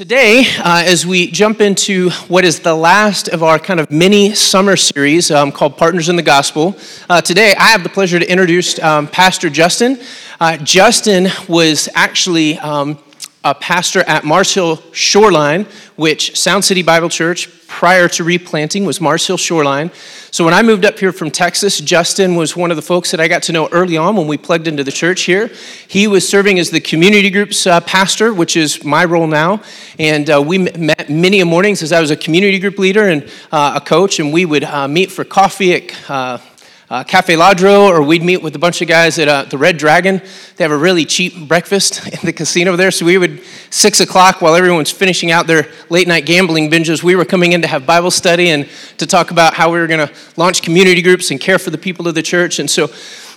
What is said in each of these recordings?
Today, uh, as we jump into what is the last of our kind of mini summer series um, called Partners in the Gospel, uh, today I have the pleasure to introduce um, Pastor Justin. Uh, Justin was actually um, a pastor at Mars Hill Shoreline, which Sound City Bible Church, prior to replanting, was Mars Hill Shoreline. So when I moved up here from Texas, Justin was one of the folks that I got to know early on when we plugged into the church here. He was serving as the community group's uh, pastor, which is my role now. And uh, we met many mornings as I was a community group leader and uh, a coach, and we would uh, meet for coffee at uh, Cafe Ladro, or we'd meet with a bunch of guys at uh, the Red Dragon. They have a really cheap breakfast in the casino there. So we would, six o'clock, while everyone's finishing out their late night gambling binges, we were coming in to have Bible study and to talk about how we were going to launch community groups and care for the people of the church. And so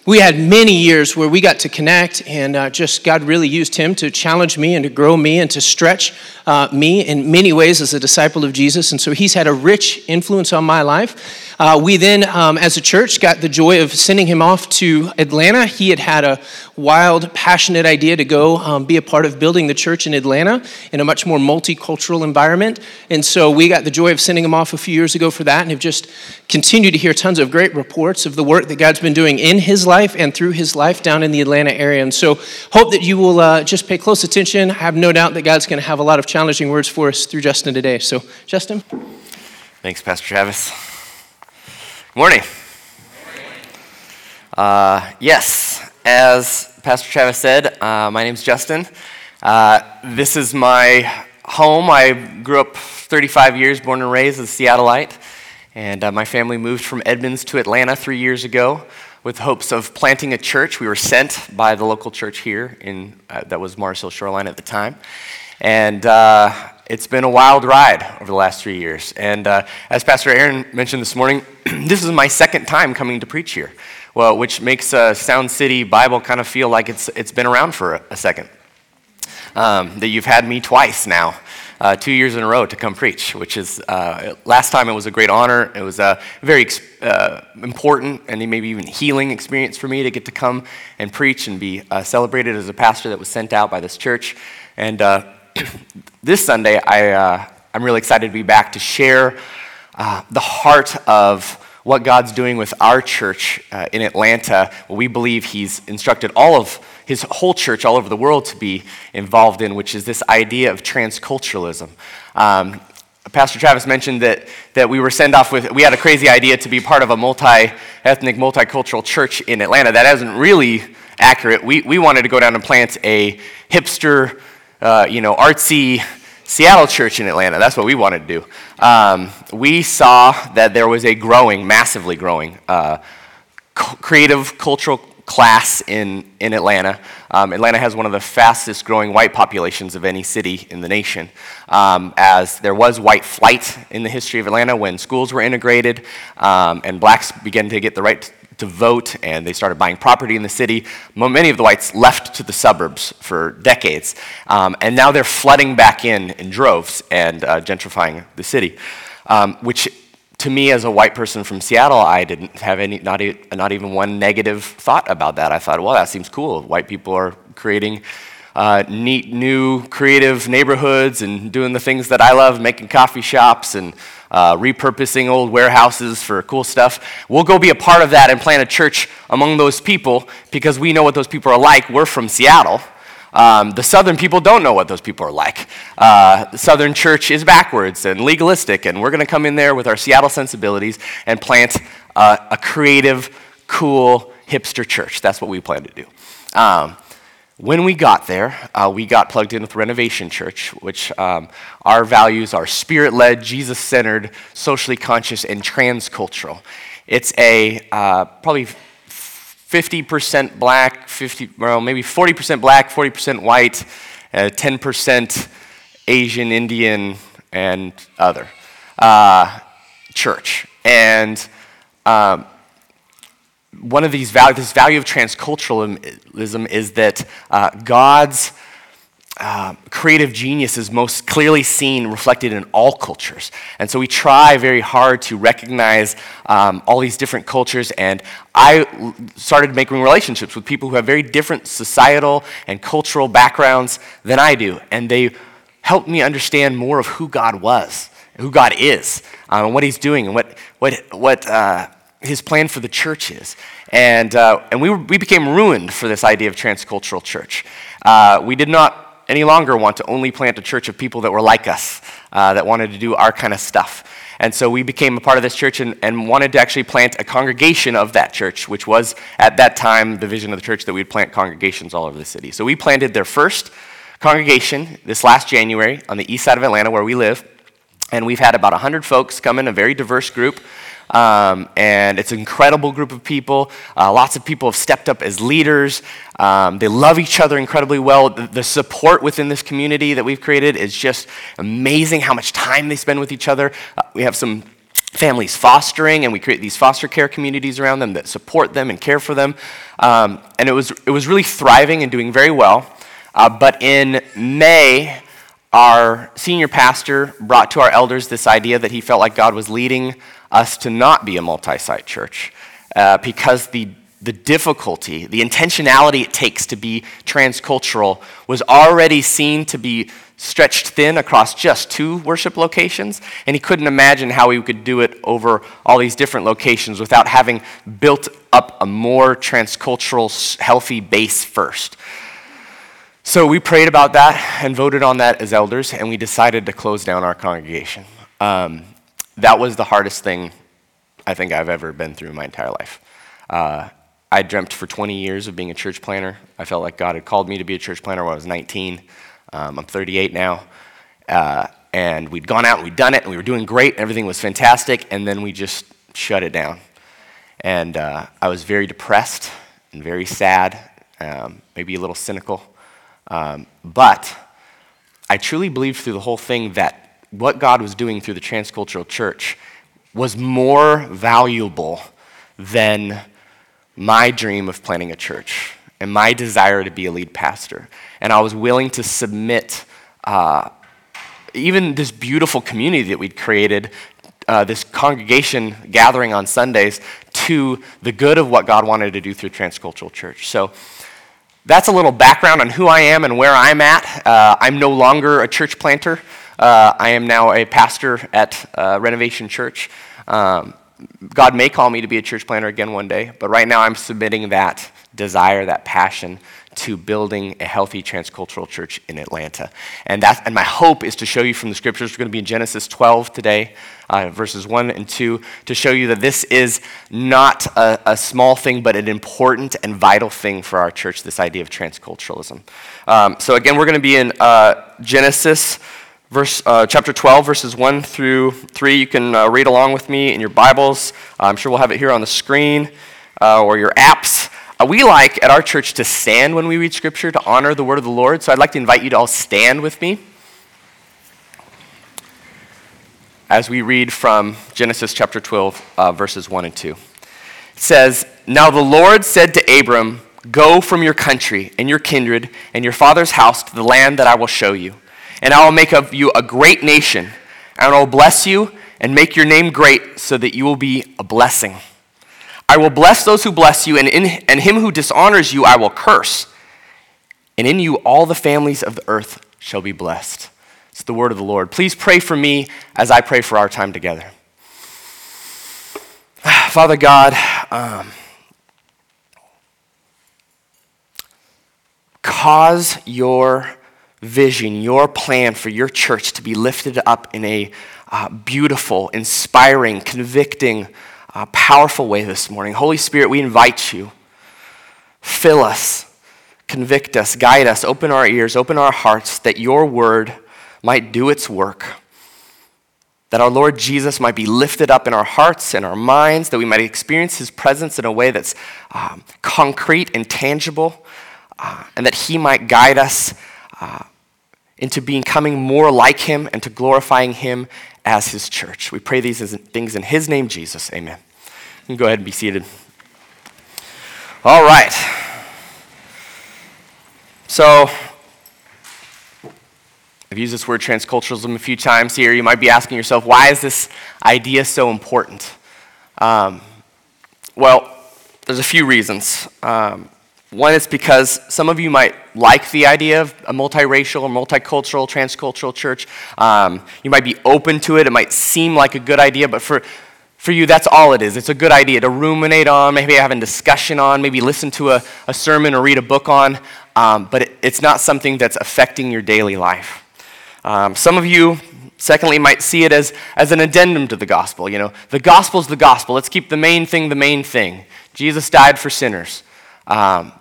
we had many years where we got to connect, and uh, just God really used him to challenge me and to grow me and to stretch uh, me in many ways as a disciple of Jesus. And so he's had a rich influence on my life. Uh, we then, um, as a church, got the joy of sending him off to Atlanta. He had had a wild, passionate idea to go um, be a part of building the church in Atlanta in a much more multicultural environment. And so we got the joy of sending him off a few years ago for that and have just continued to hear tons of great reports of the work that God's been doing in his life and through his life down in the Atlanta area. And so hope that you will uh, just pay close attention. I have no doubt that God's going to have a lot of challenging words for us through Justin today. So, Justin. Thanks, Pastor Travis. Morning. Uh, yes, as Pastor Travis said, uh, my name's Justin. Uh, this is my home. I grew up 35 years, born and raised as a Seattleite, and uh, my family moved from Edmonds to Atlanta three years ago with hopes of planting a church. We were sent by the local church here in uh, that was Mars Hill Shoreline at the time, and uh, it's been a wild ride over the last three years. And uh, as Pastor Aaron mentioned this morning, this is my second time coming to preach here, well, which makes uh, Sound City Bible kind of feel like it's, it's been around for a, a second. Um, that you've had me twice now, uh, two years in a row to come preach, which is, uh, last time it was a great honor. It was a very uh, important and maybe even healing experience for me to get to come and preach and be uh, celebrated as a pastor that was sent out by this church. And this Sunday, I, uh, I'm really excited to be back to share uh, the heart of what God's doing with our church uh, in Atlanta. We believe He's instructed all of His whole church all over the world to be involved in, which is this idea of transculturalism. Um, Pastor Travis mentioned that, that we were sent off with, we had a crazy idea to be part of a multi ethnic, multicultural church in Atlanta. That isn't really accurate. We, we wanted to go down and plant a hipster, uh, you know, artsy Seattle church in Atlanta. That's what we wanted to do. Um, we saw that there was a growing, massively growing, uh, creative cultural class in, in Atlanta. Um, Atlanta has one of the fastest growing white populations of any city in the nation, um, as there was white flight in the history of Atlanta when schools were integrated um, and blacks began to get the right to vote and they started buying property in the city. Many of the whites left to the suburbs for decades, um, and now they're flooding back in in droves and uh, gentrifying the city, um, which to me as a white person from Seattle, I didn't have any, not, e- not even one negative thought about that. I thought, well, that seems cool. White people are creating uh, neat, new, creative neighborhoods and doing the things that I love, making coffee shops and uh, repurposing old warehouses for cool stuff. We'll go be a part of that and plant a church among those people because we know what those people are like. We're from Seattle. Um, the Southern people don't know what those people are like. Uh, the Southern church is backwards and legalistic, and we're going to come in there with our Seattle sensibilities and plant uh, a creative, cool, hipster church. That's what we plan to do. Um, when we got there, uh, we got plugged in with Renovation Church, which um, our values are spirit led, Jesus centered, socially conscious, and transcultural. It's a uh, probably 50% black, 50, well, maybe 40% black, 40% white, uh, 10% Asian, Indian, and other uh, church. And um, one of these values, this value of transculturalism is that uh, God's uh, creative genius is most clearly seen reflected in all cultures. And so we try very hard to recognize um, all these different cultures. And I started making relationships with people who have very different societal and cultural backgrounds than I do. And they helped me understand more of who God was, who God is, um, and what He's doing, and what, what, what uh, His plan for the church is. And, uh, and we, were, we became ruined for this idea of transcultural church. Uh, we did not any longer want to only plant a church of people that were like us, uh, that wanted to do our kind of stuff. And so we became a part of this church and, and wanted to actually plant a congregation of that church, which was at that time the vision of the church that we'd plant congregations all over the city. So we planted their first congregation this last January on the east side of Atlanta where we live. And we've had about 100 folks come in, a very diverse group. Um, and it's an incredible group of people. Uh, lots of people have stepped up as leaders. Um, they love each other incredibly well. The, the, support within this community that we've created is just amazing how much time they spend with each other. Uh, we have some families fostering, and we create these foster care communities around them that support them and care for them. Um, and it was, it was really thriving and doing very well. Uh, but in May, our senior pastor brought to our elders this idea that he felt like God was leading us to not be a multi site church uh, because the, the difficulty, the intentionality it takes to be transcultural was already seen to be stretched thin across just two worship locations, and he couldn't imagine how he could do it over all these different locations without having built up a more transcultural, healthy base first. So we prayed about that and voted on that as elders, and we decided to close down our congregation. Um, that was the hardest thing I think I've ever been through in my entire life. Uh, I dreamt for 20 years of being a church planter. I felt like God had called me to be a church planter when I was 19. Um, I'm 38 now. Uh, and we'd gone out and we'd done it, and we were doing great, everything was fantastic, and then we just shut it down. And uh, I was very depressed and very sad, um, maybe a little cynical. Um, but I truly believed through the whole thing that what God was doing through the transcultural church was more valuable than my dream of planting a church and my desire to be a lead pastor. And I was willing to submit uh, even this beautiful community that we'd created, uh, this congregation gathering on Sundays, to the good of what God wanted to do through Transcultural Church. So that's a little background on who I am and where I'm at. Uh, I'm no longer a church planter. Uh, I am now a pastor at uh, Renovation Church. Um, God may call me to be a church planter again one day, but right now I'm submitting that desire, that passion to building a healthy transcultural church in Atlanta. And, that, and my hope is to show you from the scriptures, we're going to be in Genesis 12 today, uh, verses 1 and 2, to show you that this is not a, a, small thing, but an important and vital thing for our church, this idea of transculturalism. Um, so again, we're going to be in uh, Genesis verse, uh, chapter 12, verses 1 through 3. You can uh, read along with me in your Bibles. Uh, I'm sure we'll have it here on the screen uh, or your apps. Uh, we like at our church to stand when we read Scripture to honor the word of the Lord. So I'd like to invite you to all stand with me as we read from Genesis chapter 12, uh, verses 1 and 2. It says, Now the Lord said to Abram, Go from your country and your kindred and your father's house to the land that I will show you and I will make of you a great nation, and I will bless you and make your name great so that you will be a blessing. I will bless those who bless you, and, in, and him who dishonors you I will curse. And in you all the families of the earth shall be blessed. It's the word of the Lord. Please pray for me as I pray for our time together. Father God, um, cause your vision, your plan for your church to be lifted up in a uh, beautiful, inspiring, convicting, uh, powerful way this morning. Holy Spirit, we invite you. Fill us, convict us, guide us, open our ears, open our hearts that your word might do its work. That our Lord Jesus might be lifted up in our hearts and our minds, that we might experience his presence in a way that's um, concrete and tangible, uh, and that he might guide us uh, into becoming more like him and to glorifying him as his church. We pray these things in his name, Jesus. Amen. You can go ahead and be seated. All right. So, I've used this word transculturalism a few times here. You might be asking yourself, why is this idea so important? Um, well, there's a few reasons. Um, One is because some of you might like the idea of a multiracial or multicultural, transcultural church. Um, you might be open to it. It might seem like a good idea, but for, for you, that's all it is. It's a good idea to ruminate on, maybe have a discussion on, maybe listen to a, a sermon or read a book on, um, but it, it's not something that's affecting your daily life. Um, some of you, secondly, might see it as, as an addendum to the gospel. You know, the gospel's the gospel. Let's keep the main thing the main thing. Jesus died for sinners. Um,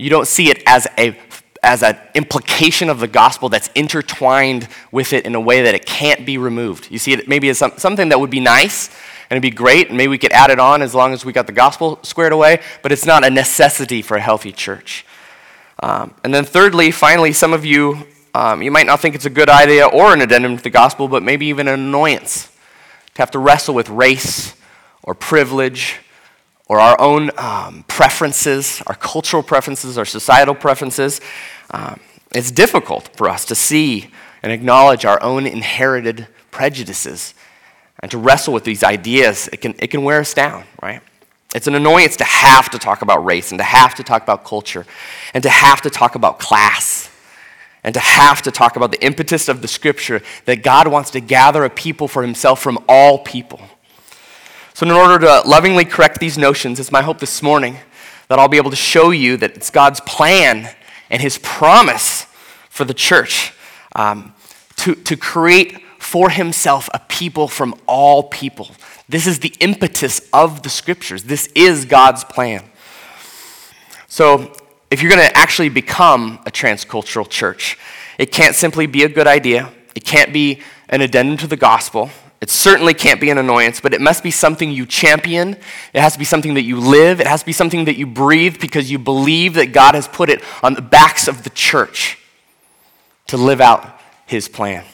you don't see it as a as an implication of the gospel that's intertwined with it in a way that it can't be removed. You see it maybe as some, something that would be nice and it'd be great, and maybe we could add it on as long as we got the gospel squared away, but it's not a necessity for a healthy church. Um, and then, thirdly, finally, some of you, um, you might not think it's a good idea or an addendum to the gospel, but maybe even an annoyance to have to wrestle with race or privilege or our own um, preferences, our cultural preferences, our societal preferences. Um, it's difficult for us to see and acknowledge our own inherited prejudices and to wrestle with these ideas. It can, it can wear us down, right? It's an annoyance to have to talk about race and to have to talk about culture and to have to talk about class and to have to talk about the impetus of the scripture that God wants to gather a people for himself from all people. So, in order to lovingly correct these notions, it's my hope this morning that I'll be able to show you that it's God's plan and His promise for the church um, to, to create for Himself a people from all people. This is the impetus of the scriptures. This is God's plan. So, if you're going to actually become a transcultural church, it can't simply be a good idea. It can't be an addendum to the gospel. It certainly can't be an annoyance, but it must be something you champion. It has to be something that you live. It has to be something that you breathe because you believe that God has put it on the backs of the church to live out his plan.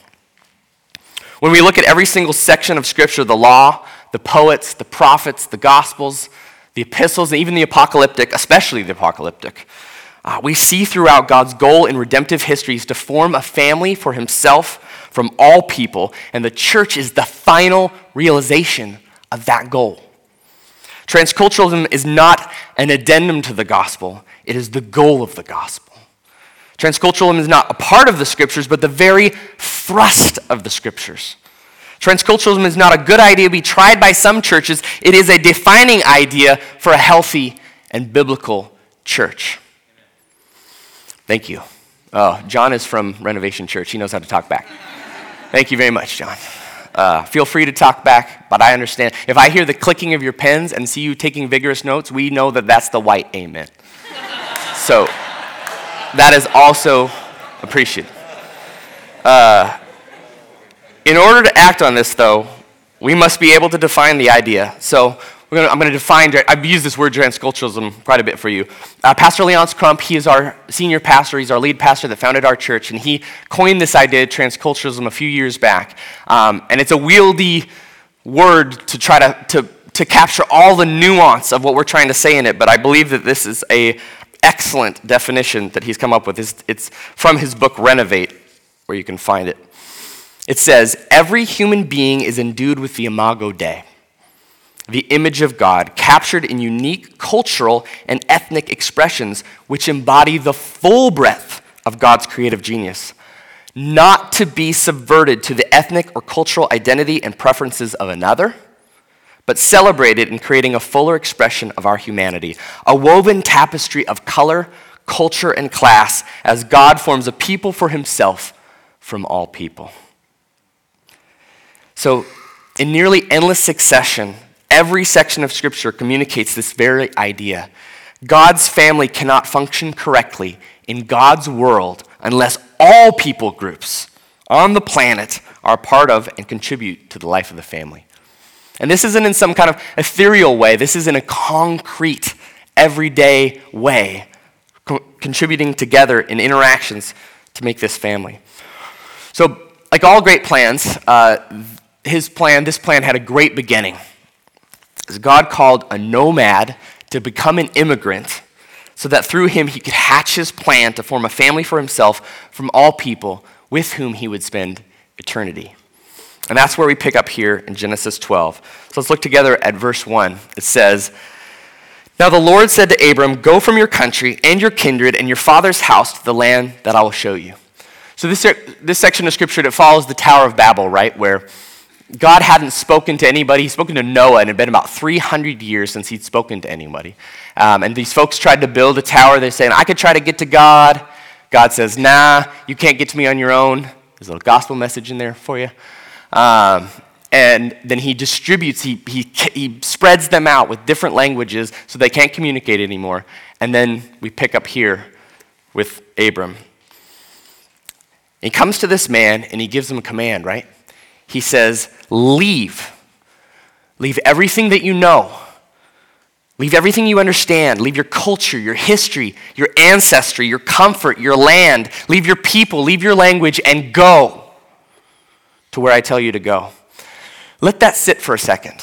When we look at every single section of Scripture the law, the poets, the prophets, the gospels, the epistles, and even the apocalyptic, especially the apocalyptic, uh, we see throughout God's goal in redemptive history is to form a family for himself from all people, and the church is the final realization of that goal. Transculturalism is not an addendum to the gospel, it is the goal of the gospel. Transculturalism is not a part of the scriptures, but the very thrust of the scriptures. Transculturalism is not a good idea to be tried by some churches, it is a defining idea for a healthy and biblical church. Thank you. Oh, John is from Renovation Church. He knows how to talk back. Thank you very much, John. Uh, feel free to talk back, but I understand. If I hear the clicking of your pens and see you taking vigorous notes, we know that that's the white amen. so that is also appreciated. Uh, in order to act on this, though, we must be able to define the idea. So Gonna, I'm going to define, I've used this word transculturalism quite a bit for you. Uh, pastor Leonce Crump, he is our senior pastor, he's our lead pastor that founded our church, and he coined this idea, of transculturalism, a few years back. Um, and it's a wieldy word to try to, to, to capture all the nuance of what we're trying to say in it, but I believe that this is a excellent definition that he's come up with. It's, it's from his book Renovate, where you can find it. It says, Every human being is endued with the imago Dei the image of God, captured in unique cultural and ethnic expressions which embody the full breadth of God's creative genius, not to be subverted to the ethnic or cultural identity and preferences of another, but celebrated in creating a fuller expression of our humanity, a woven tapestry of color, culture, and class as God forms a people for himself from all people. So, in nearly endless succession, Every section of Scripture communicates this very idea. God's family cannot function correctly in God's world unless all people groups on the planet are part of and contribute to the life of the family. And this isn't in some kind of ethereal way, this is in a concrete, everyday way, co- contributing together in interactions to make this family. So, like all great plans, uh, his plan, this plan had a great beginning. God called a nomad to become an immigrant so that through him he could hatch his plan to form a family for himself from all people with whom he would spend eternity. And that's where we pick up here in Genesis 12. So let's look together at verse 1. It says, Now the Lord said to Abram, Go from your country and your kindred and your father's house to the land that I will show you. So this, this section of scripture that follows the Tower of Babel, right, where God hadn't spoken to anybody. He'd spoken to Noah, and it had been about 300 years since he'd spoken to anybody. Um, and these folks tried to build a tower. They're saying, I could try to get to God. God says, Nah, you can't get to me on your own. There's a little gospel message in there for you. Um, and then he distributes, he, he, he spreads them out with different languages so they can't communicate anymore. And then we pick up here with Abram. He comes to this man and he gives him a command, right? He says, Leave. Leave everything that you know. Leave everything you understand. Leave your culture, your history, your ancestry, your comfort, your land. Leave your people, leave your language, and go to where I tell you to go. Let that sit for a second.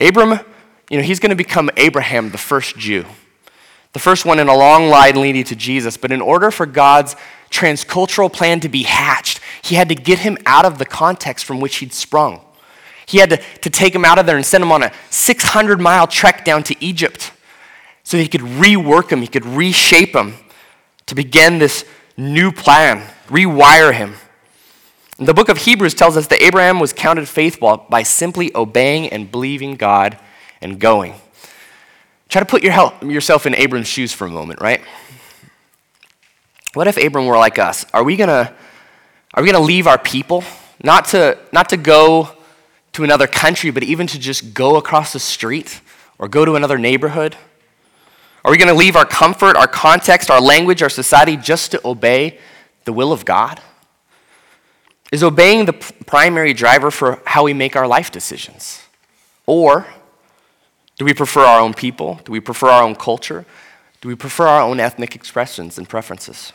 Abram, you know, he's going to become Abraham, the first Jew, the first one in a long line leading to Jesus. But in order for God's transcultural plan to be hatched, he had to get him out of the context from which he'd sprung. He had to, to take him out of there and send him on a 600 mile trek down to Egypt so he could rework him, he could reshape him to begin this new plan, rewire him. The book of Hebrews tells us that Abraham was counted faithful by simply obeying and believing God and going. Try to put your help, yourself in Abram's shoes for a moment, right? What if Abram were like us? Are we gonna, are we gonna leave our people? Not to, not to go to another country, but even to just go across the street or go to another neighborhood? Are we gonna leave our comfort, our context, our language, our society just to obey the will of God? Is obeying the primary driver for how we make our life decisions? Or do we prefer our own people? Do we prefer our own culture? Do we prefer our own ethnic expressions and preferences?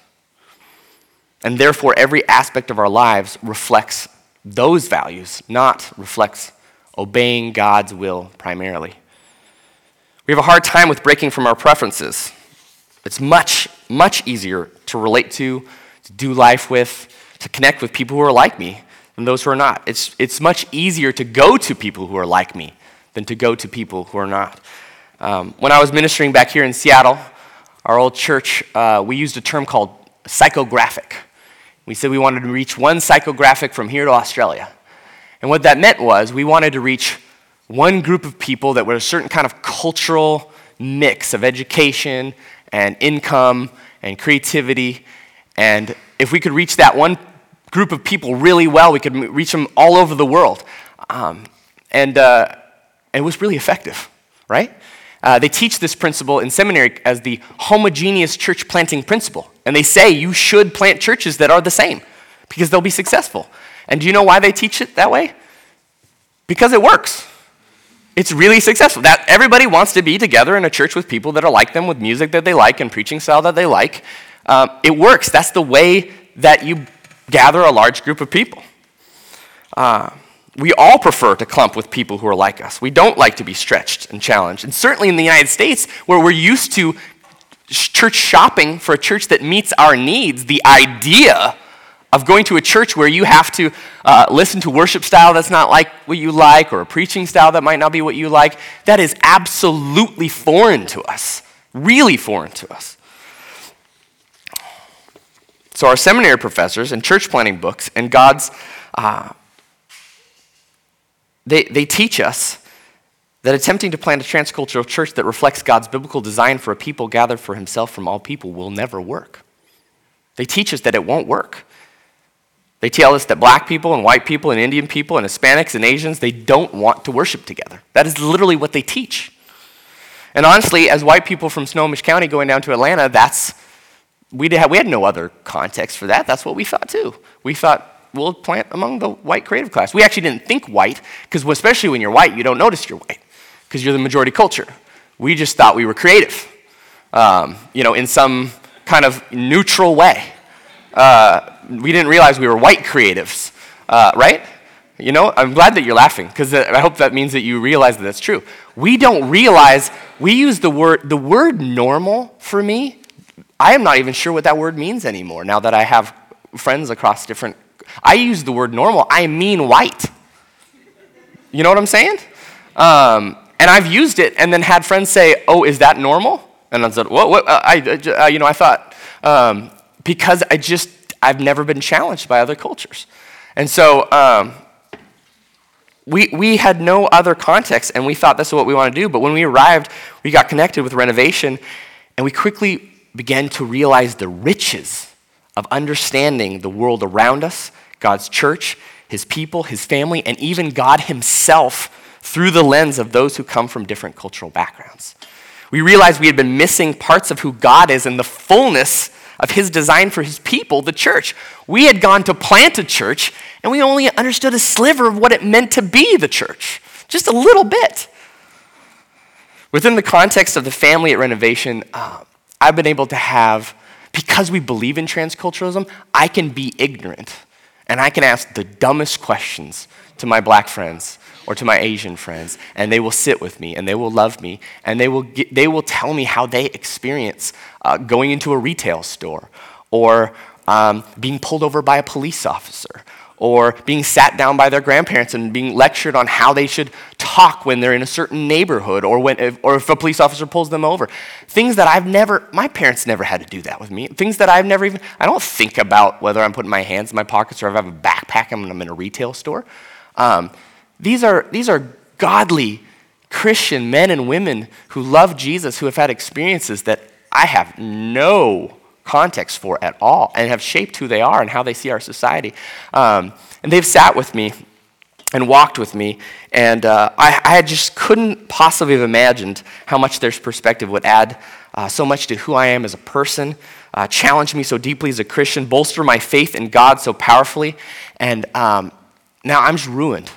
And therefore, every aspect of our lives reflects those values, not reflects obeying God's will primarily. We have a hard time with breaking from our preferences. It's much, much easier to relate to, to do life with, to connect with people who are like me than those who are not. It's, it's much easier to go to people who are like me than to go to people who are not. Um, when I was ministering back here in Seattle, our old church, uh, we used a term called psychographic. We said we wanted to reach one psychographic from here to Australia. And what that meant was we wanted to reach one group of people that were a certain kind of cultural mix of education and income and creativity and if we could reach that one group of people really well, we could reach them all over the world. Um, and uh, it was really effective, right? Uh, they teach this principle in seminary as the homogeneous church planting principle. And they say you should plant churches that are the same because they'll be successful. And do you know why they teach it that way? Because it works. It's really successful. That everybody wants to be together in a church with people that are like them, with music that they like and preaching style that they like. Um, it works. That's the way that you gather a large group of people. Uh, we all prefer to clump with people who are like us. We don't like to be stretched and challenged. And certainly in the United States, where we're used to church shopping for a church that meets our needs, the idea of going to a church where you have to uh, listen to worship style that's not like what you like or a preaching style that might not be what you like, that is absolutely foreign to us, really foreign to us. So, our seminary professors and church planning books and God's, uh, they, they teach us that attempting to plant a transcultural church that reflects God's biblical design for a people gathered for himself from all people will never work. They teach us that it won't work. They tell us that black people and white people and Indian people and Hispanics and Asians, they don't want to worship together. That is literally what they teach. And honestly, as white people from Snohomish County going down to Atlanta, that's we, had, we had no other context for that. That's what we thought too. We thought, we'll plant among the white creative class. We actually didn't think white, because especially when you're white, you don't notice you're white, because you're the majority culture. We just thought we were creative, um, you know, in some kind of neutral way. Uh, we didn't realize we were white creatives, uh, right? You know, I'm glad that you're laughing because I hope that means that you realize that that's true. We don't realize, we use the word, the word normal for me I am not even sure what that word means anymore now that I have friends across different. I use the word normal, I mean white. You know what I'm saying? Um, and I've used it and then had friends say, Oh, is that normal? And I said, What? what? Uh, I, uh, you know, I thought, um, because I just, I've never been challenged by other cultures. And so um, we, we had no other context, and we thought this is what we want to do. But when we arrived, we got connected with renovation, and we quickly began to realize the riches of understanding the world around us, God's church, His people, His family, and even God Himself through the lens of those who come from different cultural backgrounds. We realized we had been missing parts of who God is and the fullness of his design for his people, the church. We had gone to plant a church, and we only understood a sliver of what it meant to be the church, just a little bit. Within the context of the family at renovation, uh, I've been able to have, because we believe in transculturalism, I can be ignorant and I can ask the dumbest questions to my black friends or to my Asian friends, and they will sit with me and they will love me and they will, get, they will tell me how they experience uh, going into a retail store or um, being pulled over by a police officer or being sat down by their grandparents and being lectured on how they should talk when they're in a certain neighborhood or, when, if, or if a police officer pulls them over. Things that I've never, my parents never had to do that with me. Things that I've never even, I don't think about whether I'm putting my hands in my pockets or if I have a backpack and I'm in a retail store. Um, these are, these are godly Christian men and women who love Jesus, who have had experiences that I have no context for at all and have shaped who they are and how they see our society. Um, and they've sat with me and walked with me, and uh, I, I, just couldn't possibly have imagined how much their perspective would add uh, so much to who I am as a person, uh, challenge me so deeply as a Christian, bolster my faith in God so powerfully, and um, now I'm just ruined.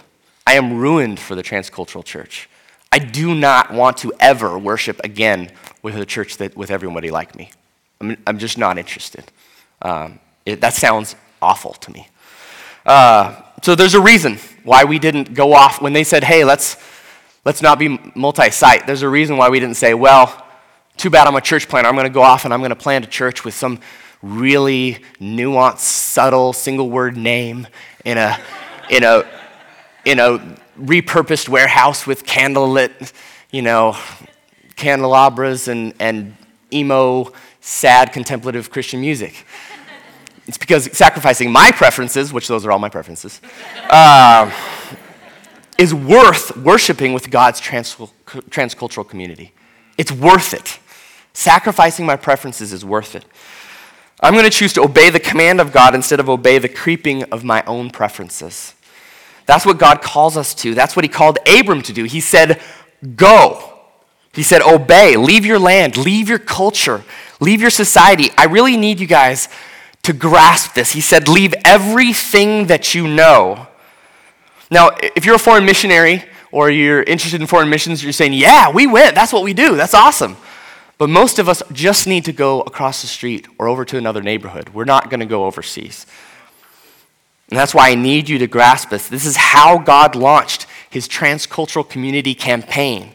I am ruined for the transcultural church. I do not want to ever worship again with a church that with everybody like me. I'm, I'm just not interested. Um, it, that sounds awful to me. Uh, so there's a reason why we didn't go off when they said, "Hey, let's let's not be multi-site." There's a reason why we didn't say, "Well, too bad I'm a church planter. I'm going to go off and I'm going to plant a church with some really nuanced, subtle, single-word name in a in a in a repurposed warehouse with candlelit, you know, candelabras and, and emo, sad, contemplative Christian music. It's because sacrificing my preferences, which those are all my preferences, uh, is worth worshiping with God's trans- transcultural community. It's worth it. Sacrificing my preferences is worth it. I'm going to choose to obey the command of God instead of obey the creeping of my own preferences. That's what God calls us to. That's what He called Abram to do. He said, Go. He said, Obey. Leave your land. Leave your culture. Leave your society. I really need you guys to grasp this. He said, Leave everything that you know. Now, if you're a foreign missionary or you're interested in foreign missions, you're saying, Yeah, we went. That's what we do. That's awesome. But most of us just need to go across the street or over to another neighborhood. We're not going to go overseas. And that's why I need you to grasp this. This is how God launched his transcultural community campaign.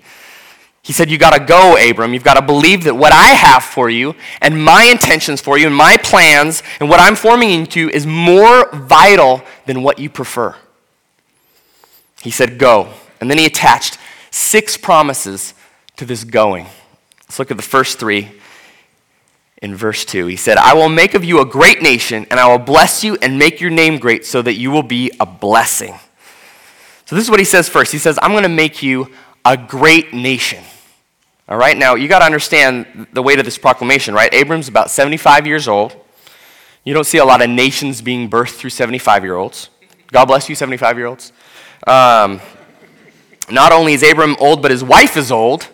He said, "You've got to go, Abram. You've got to believe that what I have for you and my intentions for you and my plans and what I'm forming into is more vital than what you prefer. He said, Go. And then he attached six promises to this going. Let's look at the first three in verse 2. He said, I will make of you a great nation, and I will bless you and make your name great so that you will be a blessing. So, this is what he says first. He says, I'm going to make you a great nation. All right, now you got to understand the weight of this proclamation, right? Abram's about 75 years old. You don't see a lot of nations being birthed through 75 year olds. God bless you, 75 year olds. Um, not only is Abram old, but his wife is old.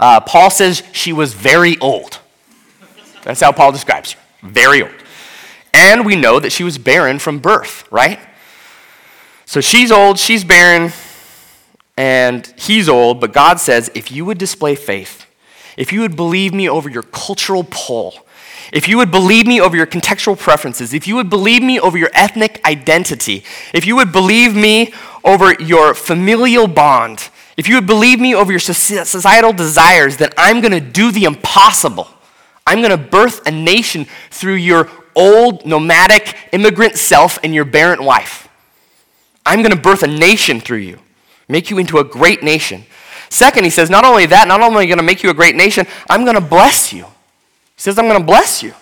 Uh, Paul says she was very old. That's how Paul describes her. Very old. And we know that she was barren from birth, right? So she's old, she's barren, and he's old, but God says if you would display faith, if you would believe me over your cultural pull, if you would believe me over your contextual preferences, if you would believe me over your ethnic identity, if you would believe me over your familial bond, if you would believe me over your societal desires, then I'm going to do the impossible. I'm going to birth a nation through your old nomadic immigrant self and your barren wife. I'm going to birth a nation through you, make you into a great nation. Second, he says, not only that, not only am I going to make you a great nation, I'm going to bless you. He says, I'm going to bless you.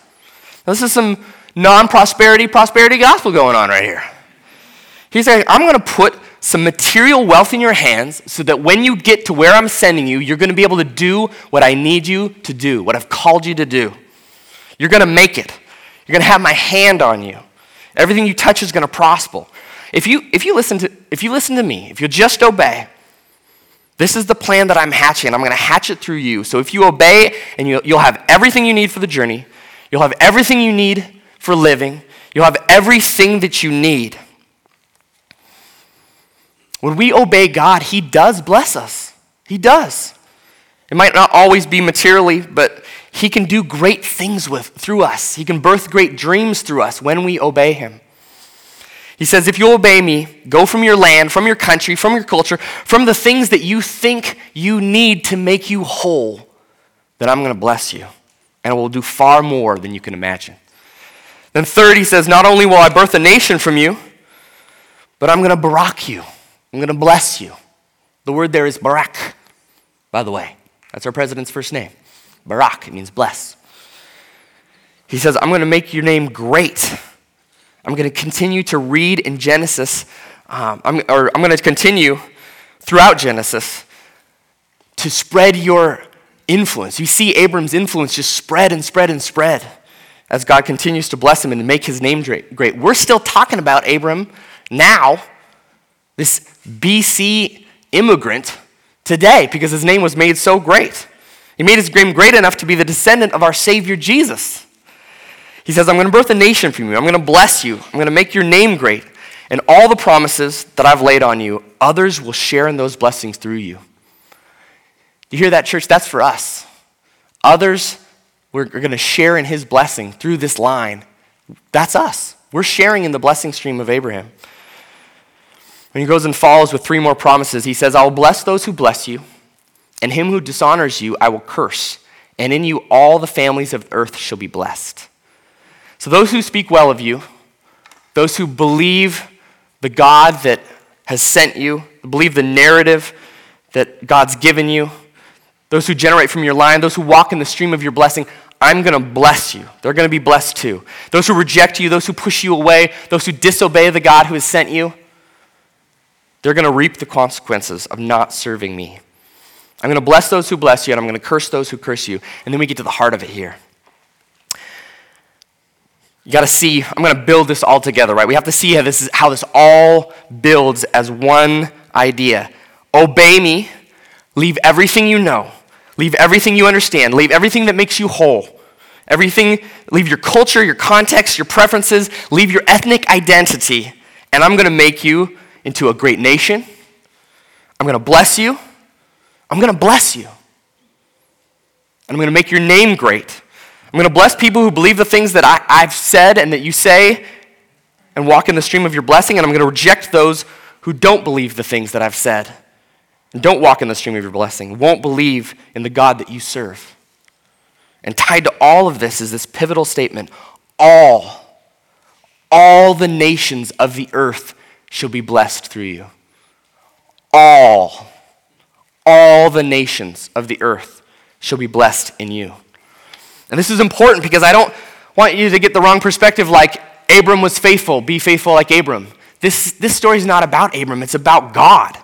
This is some non prosperity, prosperity gospel going on right here. He's saying, I'm going to put some material wealth in your hands so that when you get to where I'm sending you, you're going to be able to do what I need you to do, what I've called you to do. You're going to make it. You're going to have my hand on you. Everything you touch is going to prosper. If you, if, you listen to, if you listen to me, if you just obey, this is the plan that I'm hatching. I'm going to hatch it through you. So if you obey, and you'll, you'll have everything you need for the journey, you'll have everything you need for living, you'll have everything that you need. When we obey God, He does bless us. He does. It might not always be materially, but He can do great things with through us. He can birth great dreams through us when we obey Him. He says, If you obey me, go from your land, from your country, from your culture, from the things that you think you need to make you whole, then I'm going to bless you. And I will do far more than you can imagine. Then, third, he says, Not only will I birth a nation from you, but I'm going to barak you. I'm going to bless you. The word there is Barak, by the way. That's our president's first name. Barak, it means bless. He says, I'm going to make your name great. I'm going to continue to read in Genesis, um, I'm, or I'm going to continue throughout Genesis to spread your influence. You see Abram's influence just spread and spread and spread as God continues to bless him and make his name great. We're still talking about Abram now this BC immigrant today because his name was made so great. He made his name great enough to be the descendant of our Savior Jesus. He says, I'm going to birth a nation from you. I'm going to bless you. I'm going to make your name great. And all the promises that I've laid on you, others will share in those blessings through you. You hear that, church? That's for us. Others, we're going to share in his blessing through this line. That's us. We're sharing in the blessing stream of Abraham. When he goes and follows with three more promises, he says, I will bless those who bless you, and him who dishonors you I will curse, and in you all the families of earth shall be blessed. So those who speak well of you, those who believe the God that has sent you, believe the narrative that God's given you, those who generate from your line, those who walk in the stream of your blessing, I'm going to bless you. They're going to be blessed too. Those who reject you, those who push you away, those who disobey the God who has sent you, they're going to reap the consequences of not serving me. I'm going to bless those who bless you, and I'm going to curse those who curse you. And then we get to the heart of it here. You got to see, I'm going to build this all together, right? We have to see how this, is, how this all builds as one idea. Obey me, leave everything you know, leave everything you understand, leave everything that makes you whole. Everything, leave your culture, your context, your preferences, leave your ethnic identity, and I'm going to make you into a great nation. I'm going to bless you. I'm going to bless you. And I'm going to make your name great. I'm going to bless people who believe the things that I, I've said and that you say and walk in the stream of your blessing. And I'm going to reject those who don't believe the things that I've said and don't walk in the stream of your blessing, won't believe in the God that you serve. And tied to all of this is this pivotal statement all, all the nations of the earth shall be blessed through you. All, all the nations of the earth shall be blessed in you. And this is important because I don't want you to get the wrong perspective like Abram was faithful, be faithful like Abram. This, this story is not about Abram, it's about God.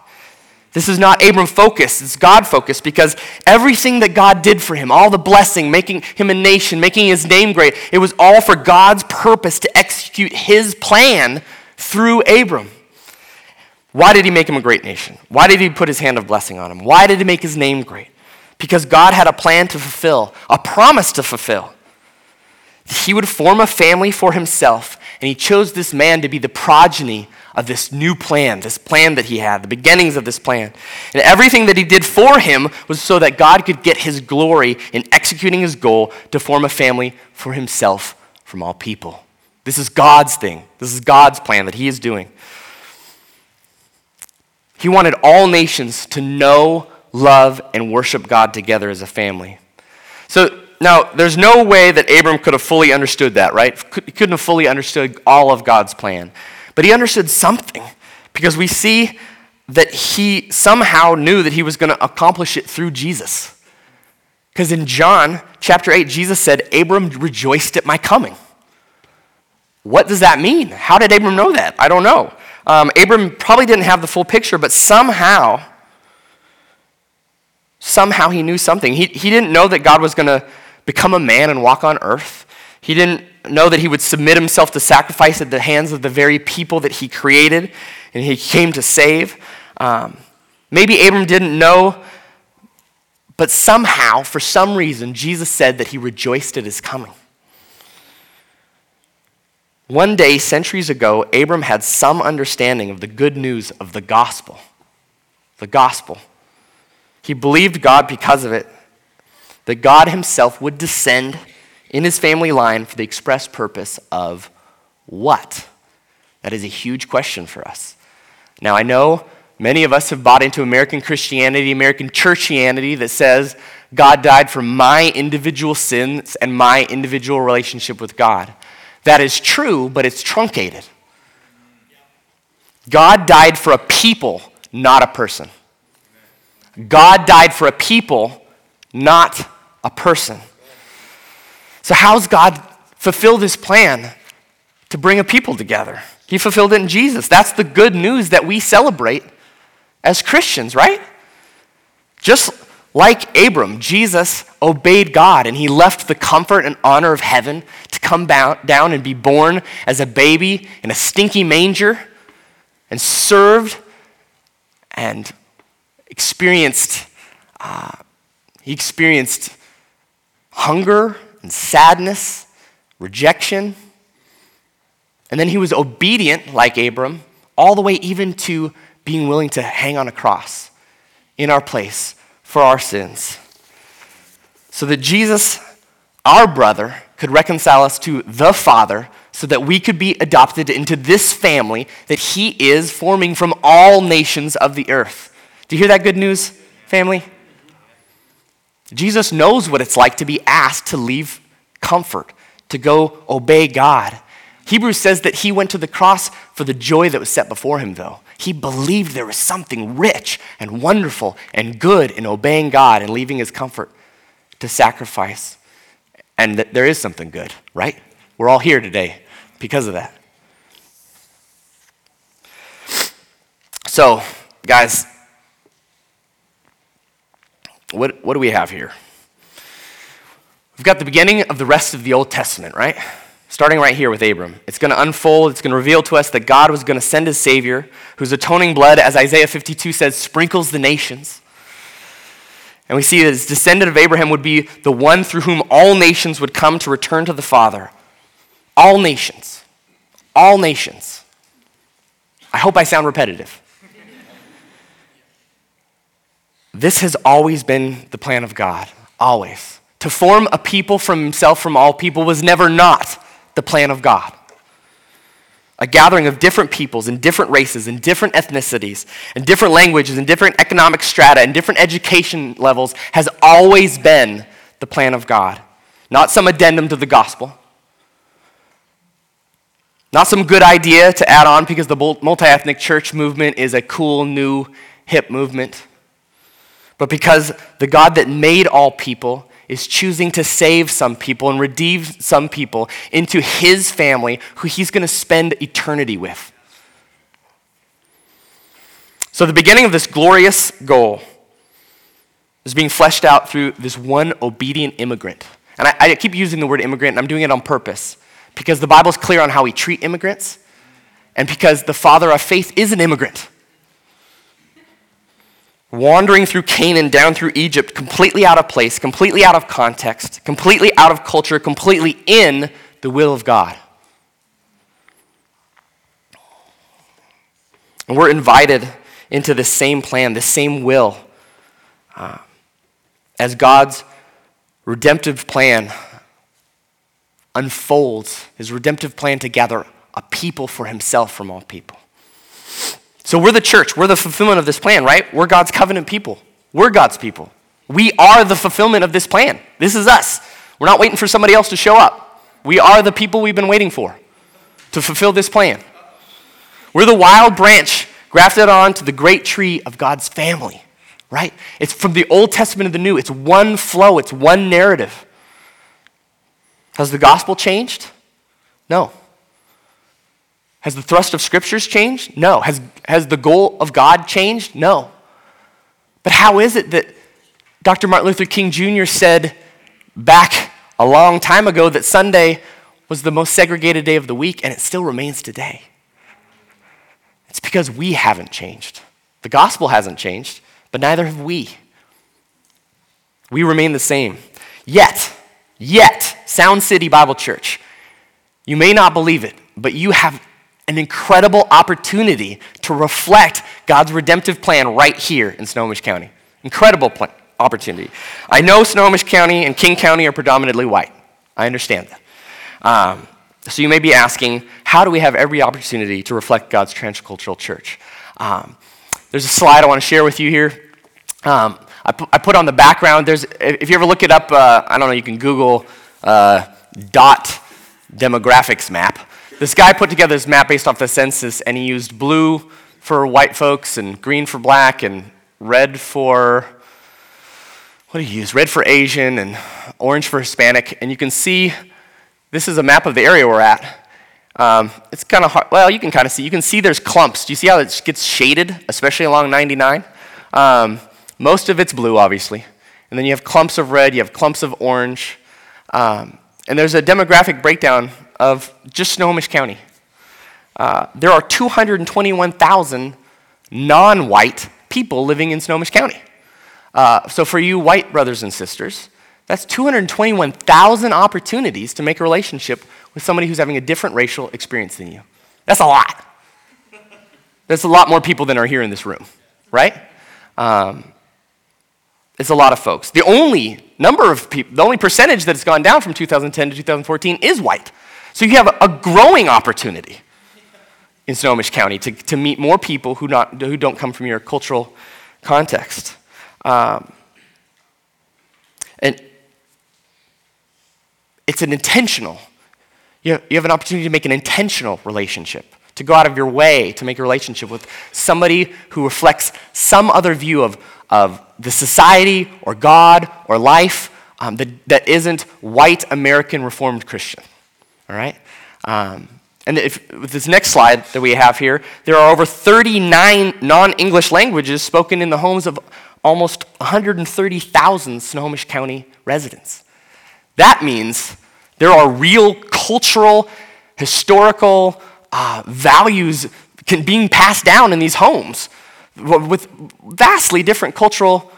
This is not Abram focused, it's God focused because everything that God did for him, all the blessing, making him a nation, making his name great, it was all for God's purpose to execute his plan through Abram. Why did he make him a great nation? Why did he put his hand of blessing on him? Why did he make his name great? Because God had a plan to fulfill, a promise to fulfill. He would form a family for himself, and he chose this man to be the progeny of this new plan, this plan that he had, the beginnings of this plan. And everything that he did for him was so that God could get his glory in executing his goal to form a family for himself from all people. This is God's thing. This is God's plan that he is doing. He wanted all nations to know, love, and worship God together as a family. So now, there's no way that Abram could have fully understood that, right? He couldn't have fully understood all of God's plan. But he understood something because we see that he somehow knew that he was going to accomplish it through Jesus. Because in John chapter 8, Jesus said, Abram rejoiced at my coming. What does that mean? How did Abram know that? I don't know. Um, Abram probably didn't have the full picture, but somehow, somehow he knew something. He, he didn't know that God was going to become a man and walk on earth. He didn't know that he would submit himself to sacrifice at the hands of the very people that he created and he came to save. Um, maybe Abram didn't know, but somehow, for some reason, Jesus said that he rejoiced at his coming. One day, centuries ago, Abram had some understanding of the good news of the gospel. The gospel. He believed God because of it, that God himself would descend in his family line for the express purpose of what? That is a huge question for us. Now, I know many of us have bought into American Christianity, American churchianity that says God died for my individual sins and my individual relationship with God. That is true, but it's truncated. God died for a people, not a person. God died for a people, not a person. So, how's God fulfill this plan to bring a people together? He fulfilled it in Jesus. That's the good news that we celebrate as Christians, right? Just like Abram, Jesus obeyed God and he left the comfort and honor of heaven to come down and be born as a baby in a stinky manger and served and experienced, uh, he experienced hunger and sadness, rejection. And then he was obedient, like Abram, all the way even to being willing to hang on a cross in our place for our sins. So that Jesus, our brother, could reconcile us to the Father so that we could be adopted into this family that he is forming from all nations of the earth. Do you hear that good news, family? Jesus knows what it's like to be asked to leave comfort, to go obey God. Hebrews says that he went to the cross for the joy that was set before him, though. He believed there was something rich and wonderful and good in obeying God and leaving his comfort to sacrifice. And that there is something good, right? We're all here today because of that. So, guys, what, what do we have here? We've got the beginning of the rest of the Old Testament, right? starting right here with Abram. It's going to unfold, it's going to reveal to us that God was going to send his Savior, whose atoning blood, as Isaiah 52 says, sprinkles the nations. And we see that his descendant of Abraham would be the one through whom all nations would come to return to the Father. All nations. All nations. I hope I sound repetitive. This has always been the plan of God, always. To form a people from himself from all people was never not the plan of God. A gathering of different peoples and different races and different ethnicities and different languages and different economic strata and different education levels has always been the plan of God. Not some addendum to the gospel. Not some good idea to add on because the multi ethnic church movement is a cool, new, hip movement. But because the God that made all people is choosing to save some people and redeem some people into his family who he's going to spend eternity with. So, the beginning of this glorious goal is being fleshed out through this one obedient immigrant. And I, I keep using the word immigrant, and I'm doing it on purpose because the Bible's clear on how we treat immigrants, and because the father of faith is an immigrant wandering through Canaan down through Egypt, completely out of place, completely out of context, completely out of culture, completely in the will of God. And we're invited into the same plan, the same will, uh, as God's redemptive plan unfolds, his redemptive plan to gather a people for himself from all people. So we're the church. We're the fulfillment of this plan, right? We're God's covenant people. We're God's people. We are the fulfillment of this plan. This is us. We're not waiting for somebody else to show up. We are the people we've been waiting for to fulfill this plan. We're the wild branch grafted onto the great tree of God's family, right? It's from the Old Testament to the New. It's one flow, it's one narrative. Has the gospel changed? No. Has the thrust of scriptures changed? No. Has, has the goal of God changed? No. But how is it that Dr. Martin Luther King Jr. said back a long time ago that Sunday was the most segregated day of the week, and it still remains today? It's because we haven't changed. The gospel hasn't changed, but neither have we. We remain the same. Yet, yet, Sound City Bible Church, you may not believe it, but you have an incredible opportunity to reflect God's redemptive plan right here in Snohomish County. Incredible plan, opportunity. I know Snohomish County and King County are predominantly white. I understand that. Um, so you may be asking, how do we have every opportunity to reflect God's transcultural church? Um, there's a slide I want to share with you here. Um, I, pu- I, put on the background. There's, if you ever look it up, uh, I don't know, you can Google uh, dot demographics map. This guy put together this map based off the census, and he used blue for white folks, and green for black, and red for what do you use? Red for Asian, and orange for Hispanic. And you can see this is a map of the area we're at. Um, it's kind of hard. Well, you can kind of see. You can see there's clumps. Do you see how it gets shaded, especially along 99? Um, most of it's blue, obviously. And then you have clumps of red, you have clumps of orange. Um, and there's a demographic breakdown of just Snohomish County. Uh, there are 221,000 non white people living in Snohomish County. Uh, so, for you white brothers and sisters, that's 221,000 opportunities to make a relationship with somebody who's having a different racial experience than you. That's a lot. There's a lot more people than are here in this room, right? Um, it's a lot of folks. The only number of people, the only percentage that has gone down from 2010 to 2014 is white. So you have a growing opportunity in Snohomish County to, to meet more people who, not, who don't come from your cultural context. Um, and it's an intentional, you have, you have an opportunity to make an intentional relationship, to go out of your way to make a relationship with somebody who reflects some other view of, of the society or God or life um, that, that isn't white American Reformed Christian. All right? Um, and if, with this next slide that we have here, there are over 39 non English languages spoken in the homes of almost 130,000 Snohomish County residents. That means there are real cultural, historical uh, values can, being passed down in these homes with vastly different cultural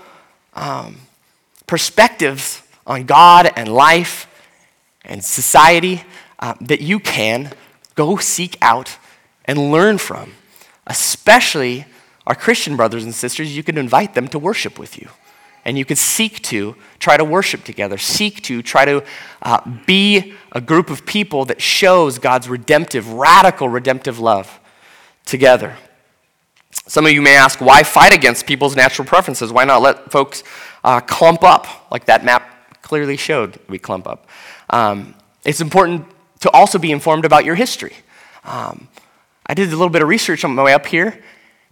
um, perspectives on God and life and society uh, that you can go seek out and learn from. Especially our Christian brothers and sisters, you can invite them to worship with you. And you can seek to try to worship together, seek to try to uh, be a group of people that shows God's redemptive, radical redemptive love together. Some of you may ask, why fight against people's natural preferences? Why not let folks uh, clump up like that map clearly showed we clump up? Um, it's important to also be informed about your history. Um, I did a little bit of research on my way up here,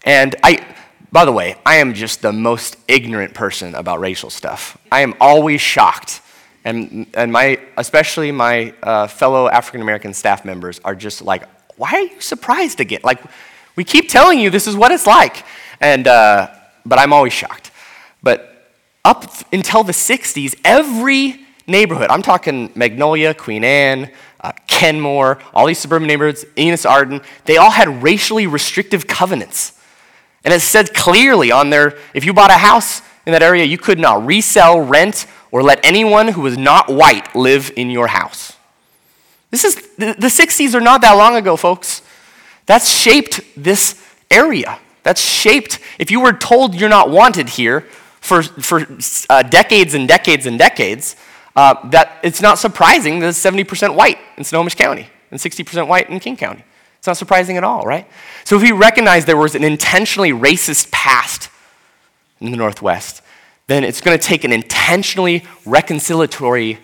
and I, by the way, I am just the most ignorant person about racial stuff. I am always shocked. And, and my, especially my uh, fellow African American staff members are just like, why are you surprised again? Like, we keep telling you this is what it's like. And, uh, but I'm always shocked. But up until the 60s, every neighborhood, I'm talking Magnolia, Queen Anne, uh, Kenmore, all these suburban neighborhoods, Innis Arden, they all had racially restrictive covenants. And it said clearly on there if you bought a house in that area, you could not resell, rent, or let anyone who was not white live in your house. This is the, the 60s are not that long ago, folks. That's shaped this area. That's shaped, if you were told you're not wanted here for, for uh, decades and decades and decades, uh, that it's not surprising that it's 70% white in Snohomish County and 60% white in King County. It's not surprising at all, right? So if we recognize there was an intentionally racist past in the Northwest, then it's going to take an intentionally reconciliatory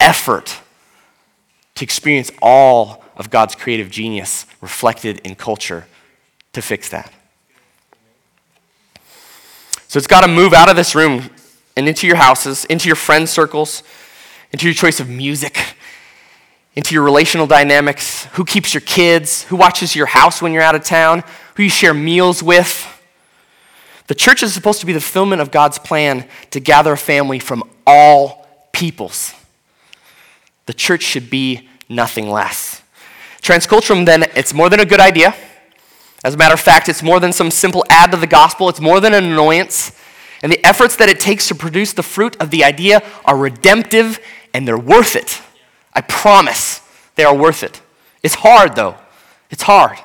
effort to experience all of God's creative genius reflected in culture to fix that. So it's got to move out of this room and into your houses, into your friend circles, into your choice of music, into your relational dynamics, who keeps your kids, who watches your house when you're out of town, who you share meals with. The church is supposed to be the fulfillment of God's plan to gather a family from all peoples. The church should be nothing less. Transculturum, then, it's more than a good idea. As a matter of fact, it's more than some simple add to the gospel, it's more than an annoyance. And the efforts that it takes to produce the fruit of the idea are redemptive and they're worth it. I promise they are worth it. It's hard, though. It's hard.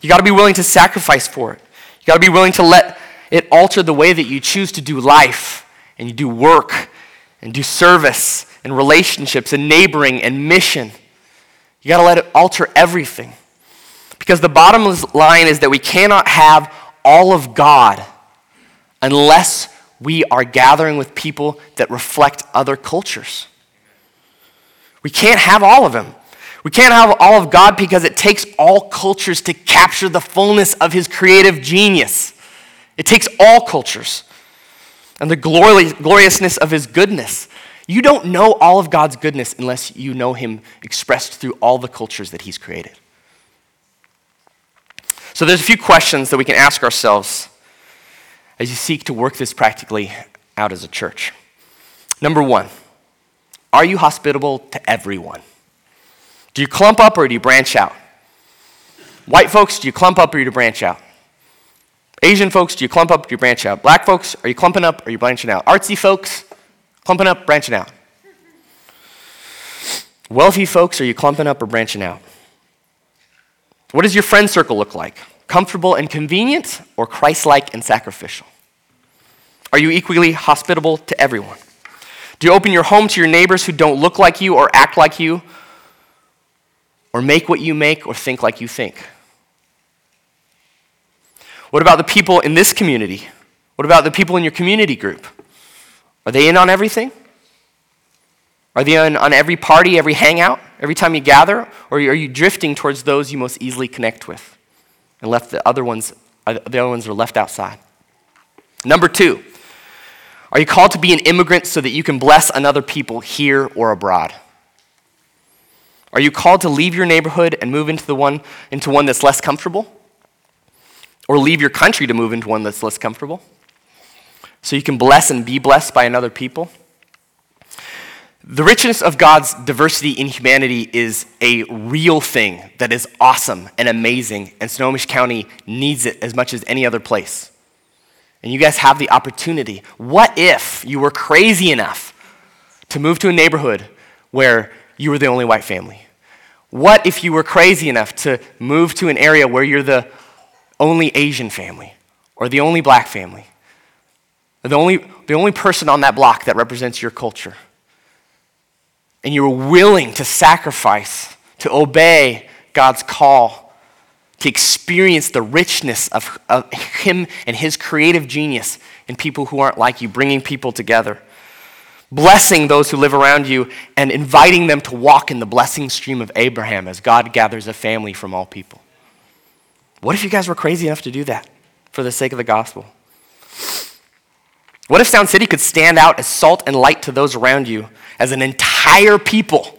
You got to be willing to sacrifice for it. You got to be willing to let it alter the way that you choose to do life and you do work and do service and relationships and neighboring and mission. You got to let it alter everything. Because the bottom line is that we cannot have all of God unless we are gathering with people that reflect other cultures. We can't have all of them. We can't have all of God because it takes all cultures to capture the fullness of His creative genius. It takes all cultures and the gloriousness of His goodness. You don't know all of God's goodness unless you know Him expressed through all the cultures that He's created. So there's a few questions that we can ask ourselves as you seek to work this practically out as a church. Number one, are you hospitable to everyone? Do you clump up or do you branch out? White folks, do you clump up or do you branch out? Asian folks, do you clump up or do you branch out? Black folks, are you clumping up or are you branching out? Artsy folks, clumping up, branching out. Wealthy folks, are you clumping up or branching out? What does your friend circle look like? Comfortable and convenient, or Christ like and sacrificial? Are you equally hospitable to everyone? Do you open your home to your neighbors who don't look like you or act like you, or make what you make or think like you think? What about the people in this community? What about the people in your community group? Are they in on everything? Are they on, on every party, every hangout, every time you gather? Or are you drifting towards those you most easily connect with and left the other ones, uh, the other ones are left outside? Number two, are you called to be an immigrant so that you can bless another people here or abroad? Are you called to leave your neighborhood and move into, the one, into one that's less comfortable? Or leave your country to move into one that's less comfortable? So you can bless and be blessed by another people? The richness of God's diversity in humanity is a real thing that is awesome and amazing, and Snohomish County needs it as much as any other place. And you guys have the opportunity. What if you were crazy enough to move to a neighborhood where you were the only white family? What if you were crazy enough to move to an area where you're the only Asian family or the only black family? Or the only, the only person on that block that represents your culture? And you were willing to sacrifice, to obey God's call, to experience the richness of, of Him and His creative genius in people who aren't like you, bringing people together, blessing those who live around you, and inviting them to walk in the blessing stream of Abraham as God gathers a family from all people. What if you guys were crazy enough to do that for the sake of the gospel? What if Sound City could stand out as salt and light to those around you, as an entire people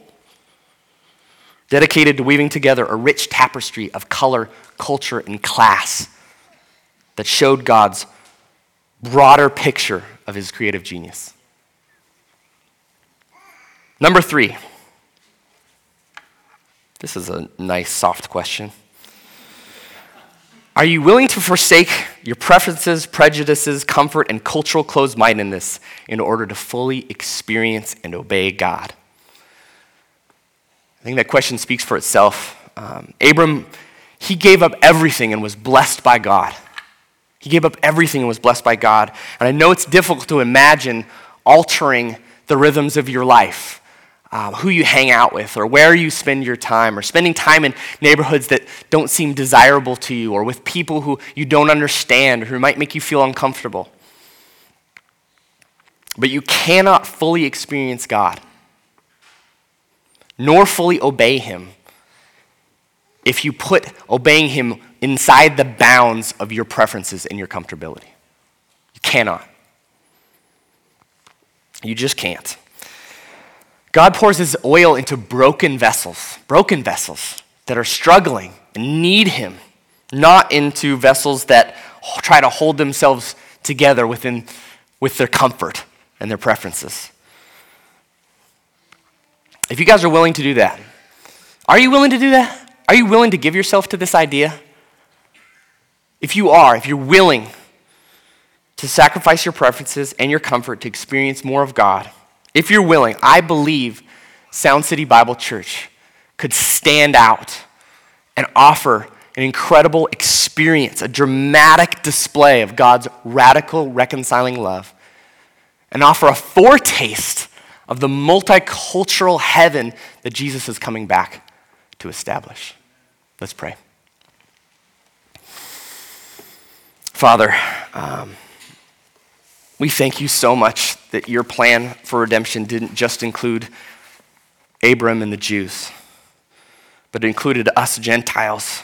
dedicated to weaving together a rich tapestry of color, culture, and class that showed God's broader picture of his creative genius? Number three. This is a nice, soft question. Are you willing to forsake your preferences, prejudices, comfort, and cultural closed mindedness in order to fully experience and obey God? I think that question speaks for itself. Um, Abram, he gave up everything and was blessed by God. He gave up everything and was blessed by God. And I know it's difficult to imagine altering the rhythms of your life um, who you hang out with or where you spend your time or spending time in neighborhoods that don't seem desirable to you or with people who you don't understand or who might make you feel uncomfortable. But you cannot fully experience God nor fully obey Him if you put obeying Him inside the bounds of your preferences and your comfortability. You cannot. You just can't. God pours his oil into broken vessels, broken vessels that are struggling and need him, not into vessels that try to hold themselves together within, with their comfort and their preferences. If you guys are willing to do that, are you willing to do that? Are you willing to give yourself to this idea? If you are, if you're willing to sacrifice your preferences and your comfort to experience more of God, if you're willing, I believe Sound City Bible Church could stand out and offer an incredible experience, a dramatic display of God's radical reconciling love, and offer a foretaste of the multicultural heaven that Jesus is coming back to establish. Let's pray. Father, um, we thank you so much that your plan for redemption didn't just include Abram and the Jews, but it included us Gentiles.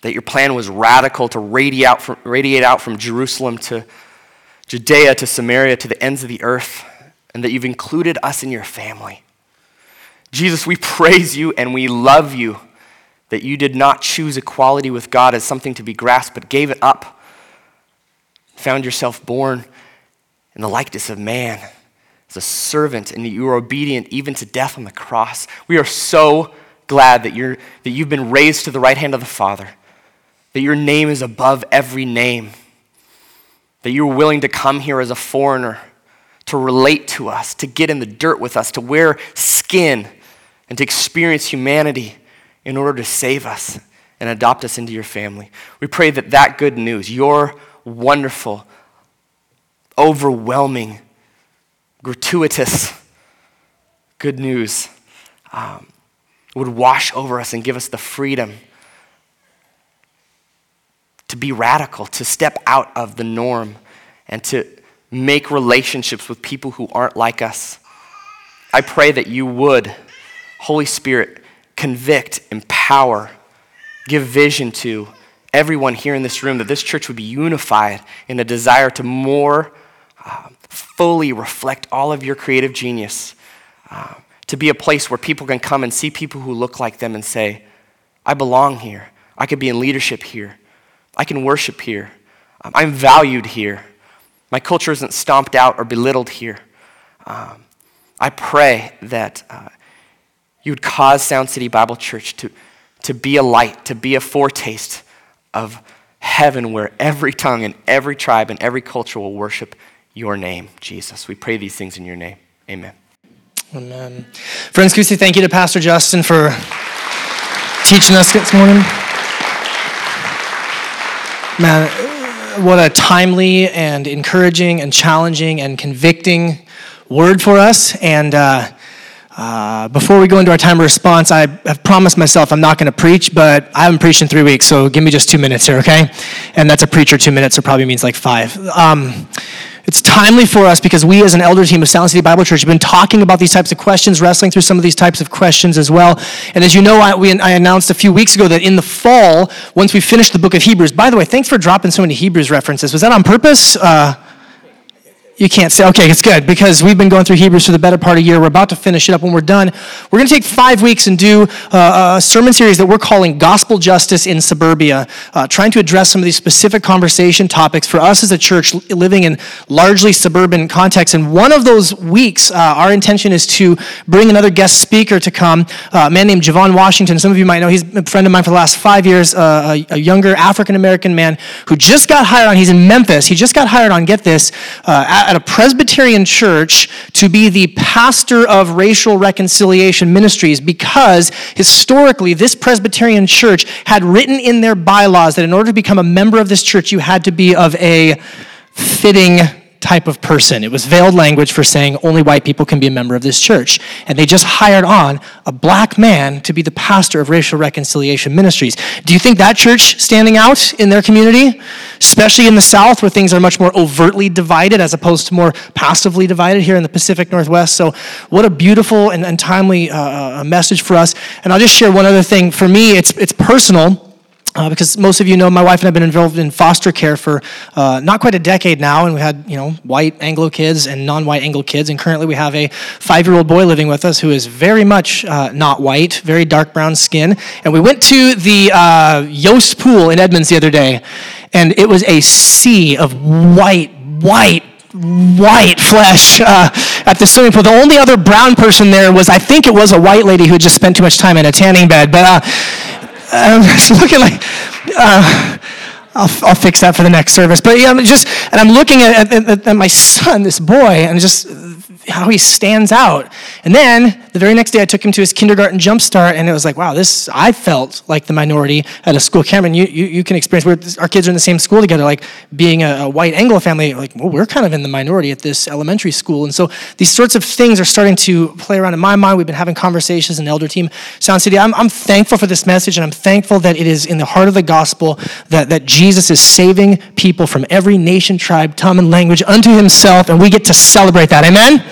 That your plan was radical to radiate out from, radiate out from Jerusalem to Judea to Samaria to the ends of the earth, and that you've included us in your family. Jesus, we praise you and we love you that you did not choose equality with God as something to be grasped, but gave it up. Found yourself born in the likeness of man as a servant, and that you were obedient even to death on the cross. We are so glad that, you're, that you've been raised to the right hand of the Father, that your name is above every name that you're willing to come here as a foreigner, to relate to us, to get in the dirt with us, to wear skin, and to experience humanity in order to save us and adopt us into your family. We pray that that good news, your wonderful, overwhelming, gratuitous good news, um, would wash over us and give us the freedom to be radical, to step out of the norm, and to make relationships with people who aren't like us. I pray that you would, Holy Spirit, convict, empower, give vision to everyone here in this room, that this church would be unified in a desire to more uh, fully reflect all of your creative genius, uh, to be a place where people can come and see people who look like them and say, I belong here. I could be in leadership here. I can worship here. Um, I'm valued here. My culture isn't stomped out or belittled here. Um, I pray that uh, you would cause Sound City Bible Church to, to be a light, to be a foretaste of heaven where every tongue and every tribe and every culture will worship your name, Jesus. We pray these things in your name. Amen. Amen. Friends, can we say thank you to Pastor Justin for teaching us this morning? Man, what a timely and encouraging and challenging and convicting word for us. And uh, uh, before we go into our time of response, I have promised myself I'm not going to preach, but I haven't preached in three weeks, so give me just two minutes here, okay? And that's a preacher two minutes, so probably means like five. Um, it's timely for us because we, as an elder team of Sound City Bible Church, have been talking about these types of questions, wrestling through some of these types of questions as well. And as you know, I, we, I announced a few weeks ago that in the fall, once we finish the book of Hebrews, by the way, thanks for dropping so many Hebrews references. Was that on purpose? Uh, you can't say, okay, it's good because we've been going through Hebrews for the better part of a year. We're about to finish it up. When we're done, we're going to take five weeks and do uh, a sermon series that we're calling Gospel Justice in Suburbia, uh, trying to address some of these specific conversation topics for us as a church living in largely suburban contexts. And one of those weeks, uh, our intention is to bring another guest speaker to come, uh, a man named Javon Washington. Some of you might know he's a friend of mine for the last five years, uh, a, a, younger African American man who just got hired on, he's in Memphis, he just got hired on, get this, at a Presbyterian church to be the pastor of racial reconciliation ministries because historically this Presbyterian church had written in their bylaws that in order to become a member of this church, you had to be of a fitting type of person. It was veiled language for saying only white people can be a member of this church. And they just hired on a black man to be the pastor of Racial Reconciliation Ministries. Do you think that church standing out in their community, especially in the South where things are much more overtly divided as opposed to more passively divided here in the Pacific Northwest? So, what a beautiful and, and timely uh, uh message for us. And I'll just share one other thing. For me, it's, it's personal Uh, because most of you know my wife and I have been involved in foster care for uh, not quite a decade now, and we had you know white Anglo kids and non-white Anglo kids, and currently we have a five-year-old boy living with us who is very much uh, not white, very dark brown skin, and we went to the uh, Yost pool in Edmonds the other day, and it was a sea of white, white white flesh uh, at the swimming pool. The only other brown person there was, I think it was a white lady who had just spent too much time in a tanning bed. But uh, I'm just looking like, uh, I'll, I'll fix that for the next service. But yeah, I'm just, and I'm looking at, at, at my son, this boy, and just how he stands out. And then the very next day, I took him to his kindergarten jumpstart, and it was like, wow, this, I felt like the minority at a school. Cameron, you, you, you can experience, we're, our kids are in the same school together, like being a, a, white Anglo family, like, well, we're kind of in the minority at this elementary school. And so these sorts of things are starting to play around in my mind. We've been having conversations in Elder Team Sound City. I'm, I'm thankful for this message, and I'm thankful that it is in the heart of the gospel that, that Jesus is saving people from every nation, tribe, tongue, and language unto himself, and we get to celebrate that. Amen?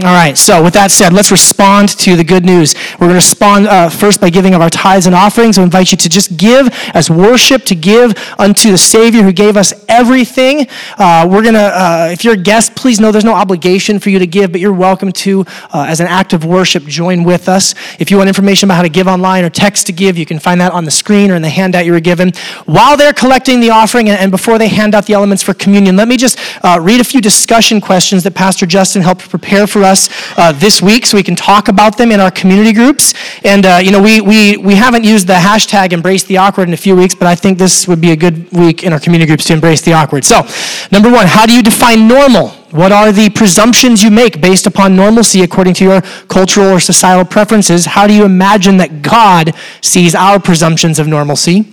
All right, so with that said, let's respond to the good news. We're going to respond uh, first by giving of our tithes and offerings. I invite you to just give as worship, to give unto the Savior who gave us everything. Uh, we're going to, uh, if you're a guest, please know there's no obligation for you to give, but you're welcome to, uh, as an act of worship, join with us. If you want information about how to give online or text to give, you can find that on the screen or in the handout you were given. While they're collecting the offering and, and before they hand out the elements for communion, let me just uh, read a few discussion questions that Pastor Justin helped prepare for us us uh, this week so we can talk about them in our community groups. And, uh, you know, we, we, we haven't used the hashtag embrace the awkward in a few weeks, but I think this would be a good week in our community groups to embrace the awkward. So, number one, how do you define normal? What are the presumptions you make based upon normalcy according to your cultural or societal preferences? How do you imagine that God sees our presumptions of normalcy?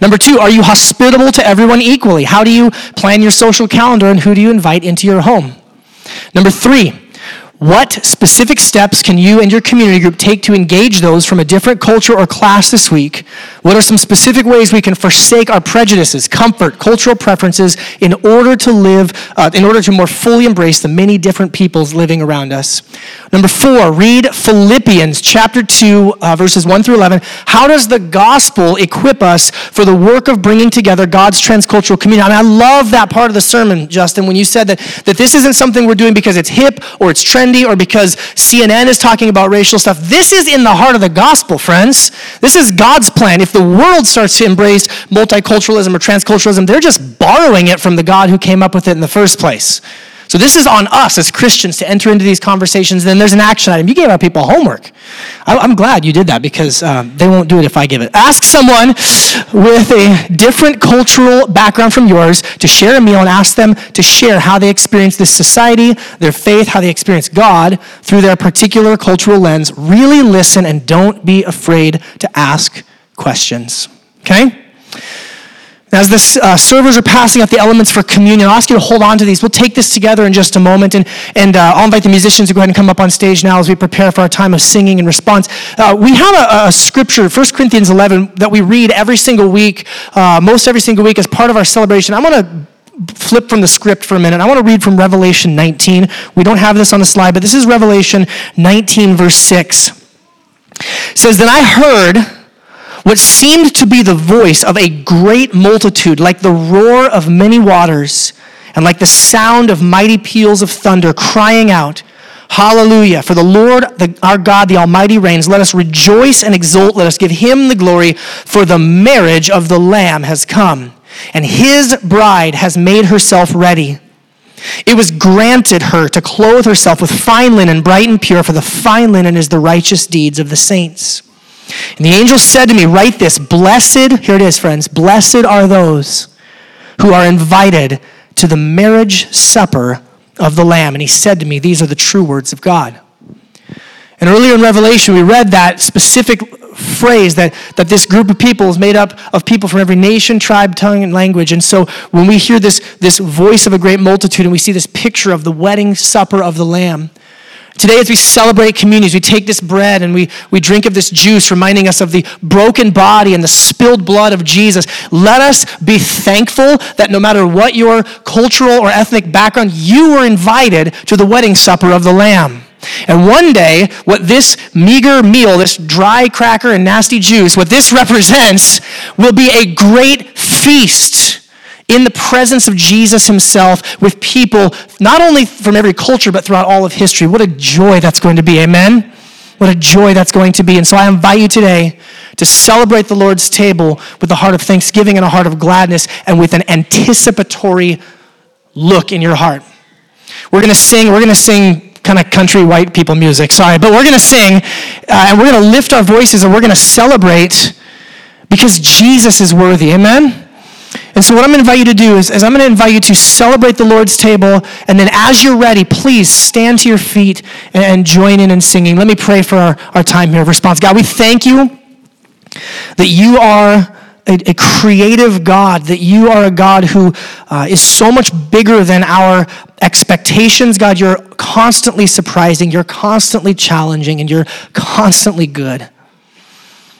Number two, are you hospitable to everyone equally? How do you plan your social calendar and who do you invite into your home? Number three, what specific steps can you and your community group take to engage those from a different culture or class this week? What are some specific ways we can forsake our prejudices, comfort, cultural preferences in order to live, uh, in order to more fully embrace the many different peoples living around us? Number four, read Philippians chapter 2, uh, verses 1 through 11. How does the gospel equip us for the work of bringing together God's transcultural community? I, mean, I love that part of the sermon, Justin, when you said that, that this isn't something we're doing because it's hip or it's trendy or because CNN is talking about racial stuff. This is in the heart of the gospel, friends. This is God's plan. If the world starts to embrace multiculturalism or transculturalism, they're just borrowing it from the God who came up with it in the first place. So this is on us as Christians to enter into these conversations. Then there's an action item. You gave our people homework. I'm glad you did that because um, they won't do it if I give it. Ask someone with a different cultural background from yours to share a meal and ask them to share how they experience this society, their faith, how they experience God through their particular cultural lens. Really listen and don't be afraid to ask questions. Okay? As the uh, servers are passing out the elements for communion, I'll ask you to hold on to these. We'll take this together in just a moment, and, and uh, I'll invite the musicians to go ahead and come up on stage now as we prepare for our time of singing and response. Uh, we have a, a, scripture, 1 Corinthians 11, that we read every single week, uh, most every single week as part of our celebration. I want to flip from the script for a minute. I want to read from Revelation 19. We don't have this on the slide, but this is Revelation 19, verse 6. It says, Then I heard what seemed to be the voice of a great multitude, like the roar of many waters, and like the sound of mighty peals of thunder, crying out, Hallelujah. For the Lord, the, our God, the Almighty reigns. Let us rejoice and exult. Let us give him the glory, for the marriage of the Lamb has come, and his bride has made herself ready. It was granted her to clothe herself with fine linen, bright and pure, for the fine linen is the righteous deeds of the saints. And the angel said to me, Write this Blessed, here it is, friends, blessed are those who are invited to the marriage supper of the Lamb. And he said to me, These are the true words of God. And earlier in Revelation, we read that specific phrase that, that this group of people is made up of people from every nation, tribe, tongue, and language. And so when we hear this, this voice of a great multitude and we see this picture of the wedding supper of the Lamb, Today, as we celebrate communities, we take this bread and we, we drink of this juice, reminding us of the broken body and the spilled blood of Jesus. Let us be thankful that no matter what your cultural or ethnic background, you were invited to the wedding supper of the Lamb. And one day, what this meager meal, this dry cracker and nasty juice, what this represents will be a great feast in the presence of Jesus himself with people not only from every culture but throughout all of history. What a joy that's going to be. Amen. What a joy that's going to be. And so I invite you today to celebrate the Lord's table with a heart of thanksgiving and a heart of gladness and with an anticipatory look in your heart. We're going to sing, we're going to sing kind of country white people music, sorry, but we're going to sing uh, and we're going to lift our voices and we're going to celebrate because Jesus is worthy. Amen? And so, what I'm going to invite you to do is, is I'm going to invite you to celebrate the Lord's table. And then, as you're ready, please stand to your feet and, and join in in singing. Let me pray for our, our time here of response. God, we thank you that you are a, a, creative God, that you are a God who uh, is so much bigger than our expectations. God, you're constantly surprising, you're constantly challenging, and you're constantly good.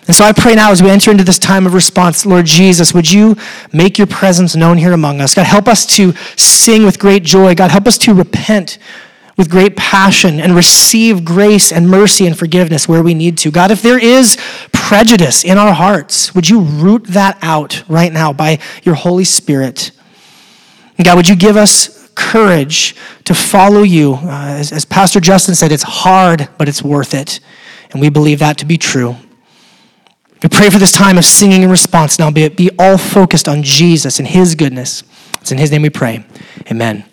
And so I pray now as we enter into this time of response, Lord Jesus, would you make your presence known here among us? God, help us to sing with great joy. God, help us to repent with great passion and receive grace and mercy and forgiveness where we need to. God, if there is prejudice in our hearts, would you root that out right now by your Holy Spirit? And God, would you give us courage to follow you? Uh, as, as Pastor Justin said, it's hard, but it's worth it. And we believe that to be true. We pray for this time of singing and response now, be be all focused on Jesus and his goodness. It's in his name we pray. Amen.